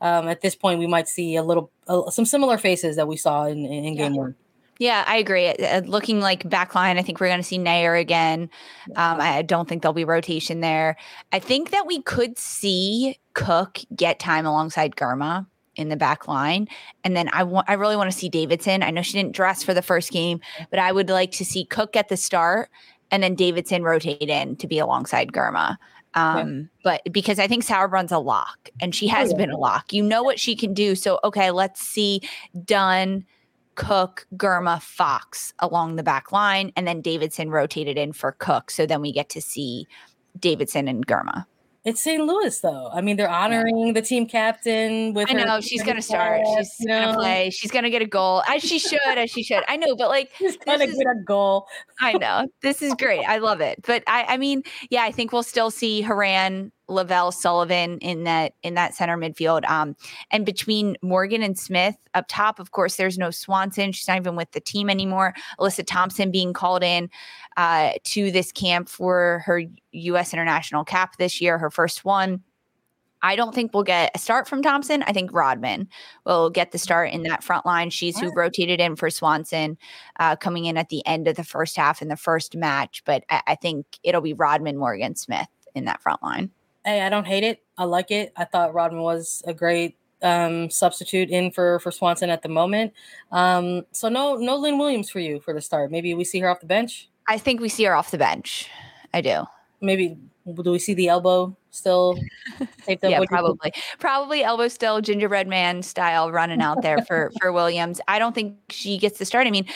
um, at this point we might see a little uh, some similar faces that we saw in, in, in game one. Yeah, I agree. Uh, looking like backline, I think we're going to see Naeher again. Um, I don't think there'll be rotation there. I think that we could see Cook get time alongside Girma in the back line. And then I want I really want to see Davidson. I know she didn't dress for the first game, but I would like to see Cook at the start and then Davidson rotate in to be alongside Girma. Um, yeah. but because I think Sauerbrunn's a lock and she has oh, yeah. been a lock. You know what she can do. So okay, let's see Dunn, Cook, Girma, Fox along the back line, and then Davidson rotated in for Cook. So then we get to see Davidson and Girma. It's St. Louis, though. I mean, they're honoring yeah. the team captain with. I know she's gonna start. She's you know? gonna play. She's gonna get a goal, as she should, as she should. I know, but like, [laughs] she's gonna is, get a goal. I know this is great. I love it. But I, I mean, yeah, I think we'll still see Horan Lavelle Sullivan in that in that center midfield. Um, and between Morgan and Smith up top, of course, there's no Swanson. She's not even with the team anymore. Alyssa Thompson being called in uh, to this camp for her U.S. international cap this year, her first one. I don't think we'll get a start from Thompson. I think Rodman will get the start in that front line. She's who rotated in for Swanson, uh, coming in at the end of the first half in the first match. But I, I think it'll be Rodman, Morgan, Smith in that front line hey, I don't hate it. I like it. I thought Rodman was a great um, substitute in for for Swanson at the moment. Um, so no no Lynn Williams for you for the start. Maybe we see her off the bench. I think we see her off the bench. I do. Maybe do we see the elbow still? [laughs] yeah, probably. Probably elbow still, gingerbread man style running out there for [laughs] for Williams. I don't think she gets the start. I mean,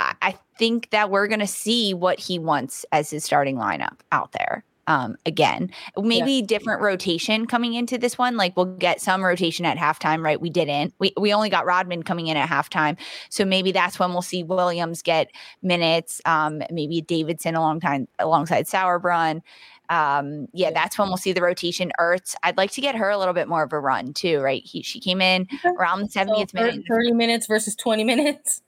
I think that we're going to see what he wants as his starting lineup out there um, again. Maybe yeah. different rotation coming into this one. Like we'll get some rotation at halftime, right? We didn't. We we only got Rodman coming in at halftime, so maybe that's when we'll see Williams get minutes. Um, maybe Davidson along time alongside Sauerbrunn. Um, yeah, that's when we'll see the rotation. Ertz, I'd like to get her a little bit more of a run too, right? He, she came in around the 70th so minute. 30 minutes versus 20 minutes.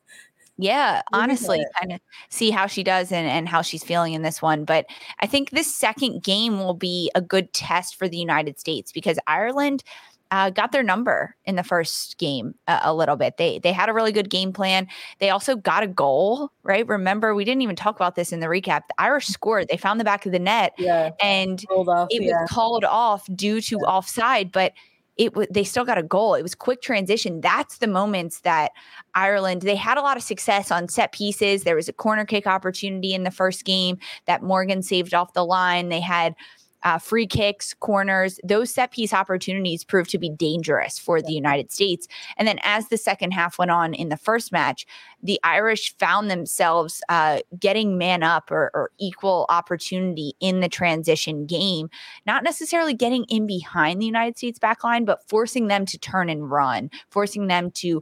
Yeah, honestly, kind of see how she does and, and how she's feeling in this one. But I think this second game will be a good test for the United States because Ireland uh, got their number in the first game a, a, little bit. They they had a really good game plan. They also got a goal, right? Remember, we didn't even talk about this in the recap. The Irish scored. They found the back of the net, yeah, and off, it yeah. was called off due to yeah. offside, but it w- they still got a goal. It was quick transition. That's the moments that Ireland they had a lot of success on set pieces. There was a corner kick opportunity in the first game that Morgan saved off the line. They had uh, free kicks, corners, those set piece opportunities proved to be dangerous for the United States. And then as the second half went on in the first match, the Irish found themselves uh, getting man up or, or equal opportunity in the transition game, not necessarily getting in behind the United States backline, but forcing them to turn and run, forcing them to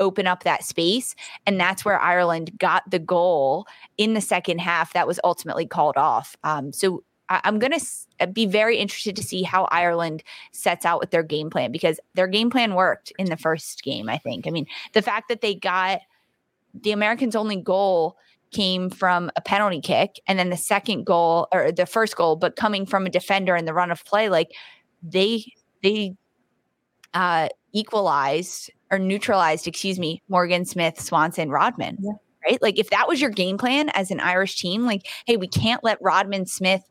open up that space. And that's where Ireland got the goal in the second half that was ultimately called off. Um, so I, am going to uh, be very interested to see how Ireland sets out with their game plan because their game plan worked in the first game, I think. I mean, the fact that they got the Americans' only goal came from a penalty kick and then the second goal or the first goal but coming from a defender in the run of play like they they uh equalized or neutralized excuse me morgan smith swanson rodman yeah. right like if that was your game plan as an irish team like hey we can't let rodman smith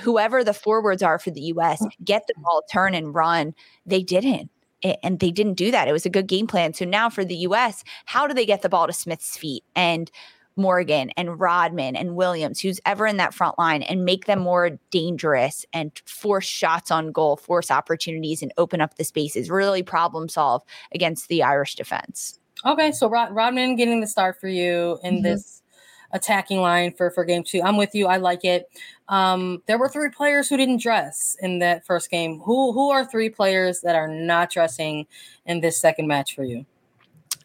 whoever the forwards are for the US mm. get the ball, turn and run. They didn't. And they didn't do that. It was a good game plan. So now for the US, how do they get the ball to Smith's feet? And Morgan and Rodman and Williams, who's ever in that front line, and make them more dangerous and force shots on goal, force opportunities, and open up the spaces. Really problem solve against the Irish defense. Okay, so Rod- Rodman getting the start for you in mm-hmm. this attacking line for for game two. I'm with you. I like it. Um, there were three players who didn't dress in that first game. Who who are three players that are not dressing in this second match for you?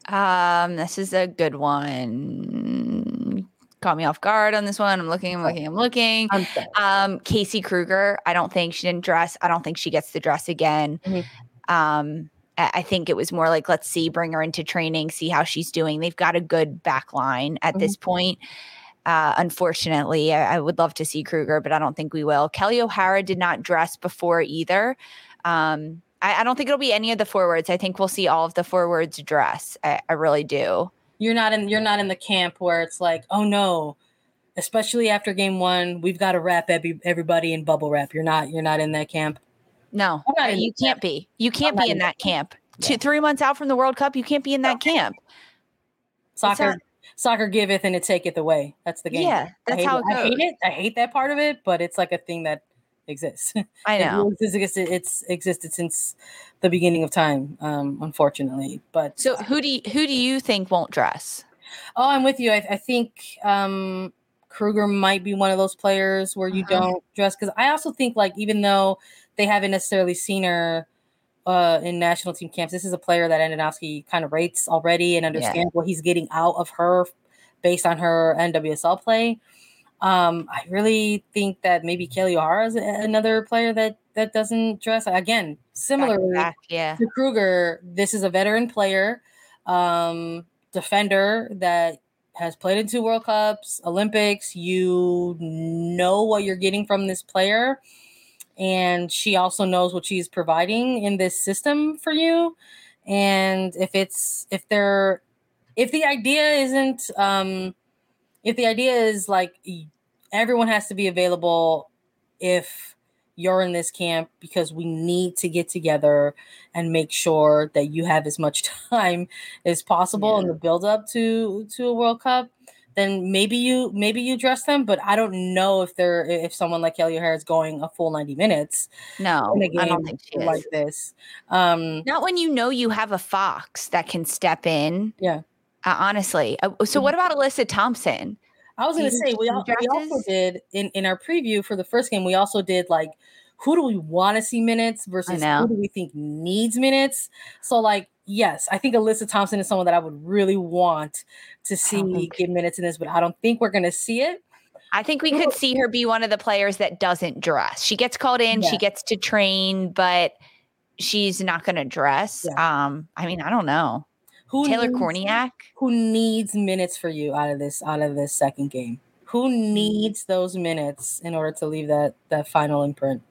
Um, this is a good one. Caught me off guard on this one. I'm looking, I'm looking, I'm looking. I'm um, Casey Krueger. I don't think she didn't dress. I don't think she gets the dress again. Mm-hmm. Um, I think it was more like, let's see, bring her into training, see how she's doing. They've got a good back line at mm-hmm. this point. Uh, unfortunately, I, I, would love to see Krueger, but I don't think we will. Kelly O'Hara did not dress before either. Um, I, I, don't think it'll be any of the forwards. I think we'll see all of the forwards dress. I, I really do. You're not in. You're not in the camp where it's like, oh no, especially after game one, we've got to wrap every, everybody in bubble wrap. You're not. You're not in that camp. No, you can't be. You can't be in that camp. Yeah. Two, three months out from the World Cup, you can't be in that camp. Soccer, soccer giveth and it taketh away. That's the game. Yeah, that's how it. it I hate it. I hate that part of it, but it's like a thing that exists. [laughs] I know it's existed, it's existed since the beginning of time, um, unfortunately. But so who do you, who do you think won't dress? Oh, I'm with you. I, I think um, Krueger might be one of those players where you uh-huh. don't dress because I also think like even though they haven't necessarily seen her uh, in national team camps. This is a player that Andonovski kind of rates already and understands yeah. what he's getting out of her based on her NWSL play. Um, I really think that maybe Kelly O'Hara is another player that that doesn't dress again. Similarly, back, yeah. to Krueger, this is a veteran player, um, defender that has played in two World Cups, Olympics. You know what you're getting from this player and she also knows what she's providing in this system for you and if it's if they're if the idea isn't um if the idea is like everyone has to be available if you're in this camp because we need to get together and make sure that you have as much [laughs] time as possible yeah. in the build up to to a world cup then maybe you maybe you dress them, but I don't know if they're if someone like Kelly O'Hara is going a full 90 minutes. No, I don't think she like is. this. Um not when you know you have a fox that can step in. Yeah. Uh, honestly. Uh, so what about Alyssa Thompson? I was going to say we, all, we also did in in our preview for the first game we also did like who do we want to see minutes versus who do we think needs minutes? So like yes, I think Alyssa Thompson is someone that I would really want to see get minutes in this, but I don't think we're going to see it. I think we could see her be one of the players that doesn't dress. She gets called in, yeah. she gets to train, but she's not going to dress. Yeah. Um, I mean, I don't know. Who Taylor needs, Kornieck? Who needs minutes for you out of this out of this second game? Who needs those minutes in order to leave that that final imprint?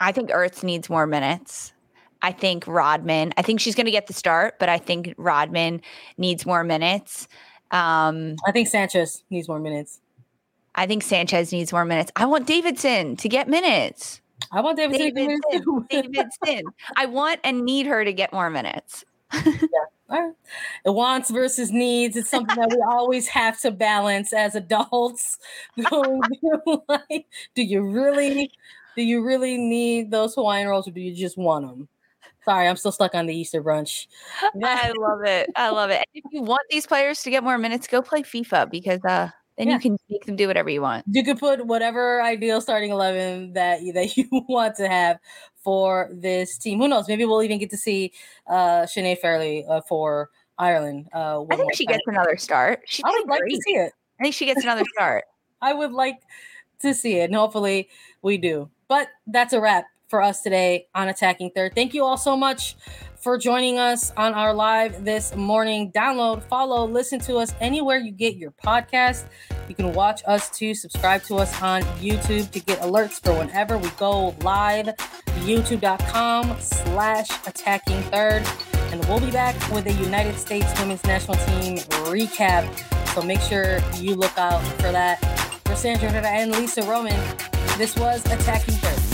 I think Ertz needs more minutes. I think Rodman, I think she's going to get the start, but I think Rodman needs more minutes. Um, I think Sanchez needs more minutes. I think Sanchez needs more minutes. I want Davidson to get minutes. I want Davidson. Davidson. [laughs] Davidson. I want and need her to get more minutes. [laughs] yeah. Right. Wants versus needs. It's something that we [laughs] always have to balance as adults. Like, do you really, do you really need those Hawaiian rolls, or do you just want them? Sorry, I'm still stuck on the Easter brunch. [laughs] I love it. I love it. If you want these players to get more minutes, go play FIFA because uh, then yeah. you can make them do whatever you want. You can put whatever ideal starting eleven that you, that [laughs] you want to have for this team. Who knows? Maybe we'll even get to see uh Sinead Farrelly uh, for Ireland. Uh, I think she time. gets another start. She I would like to see it. I think she gets another [laughs] start. I would like to see it, and hopefully we do. But that's a wrap for us today on Attacking Third. Thank you all so much for joining us on our live this morning. Download, follow, listen to us anywhere you get your podcast. You can watch us too, subscribe to us on YouTube to get alerts for whenever we go live. YouTube.com slash attacking third. And we'll be back with a United States women's national team recap. So make sure you look out for that. For Sandra and Lisa Roman, this was Attacking First.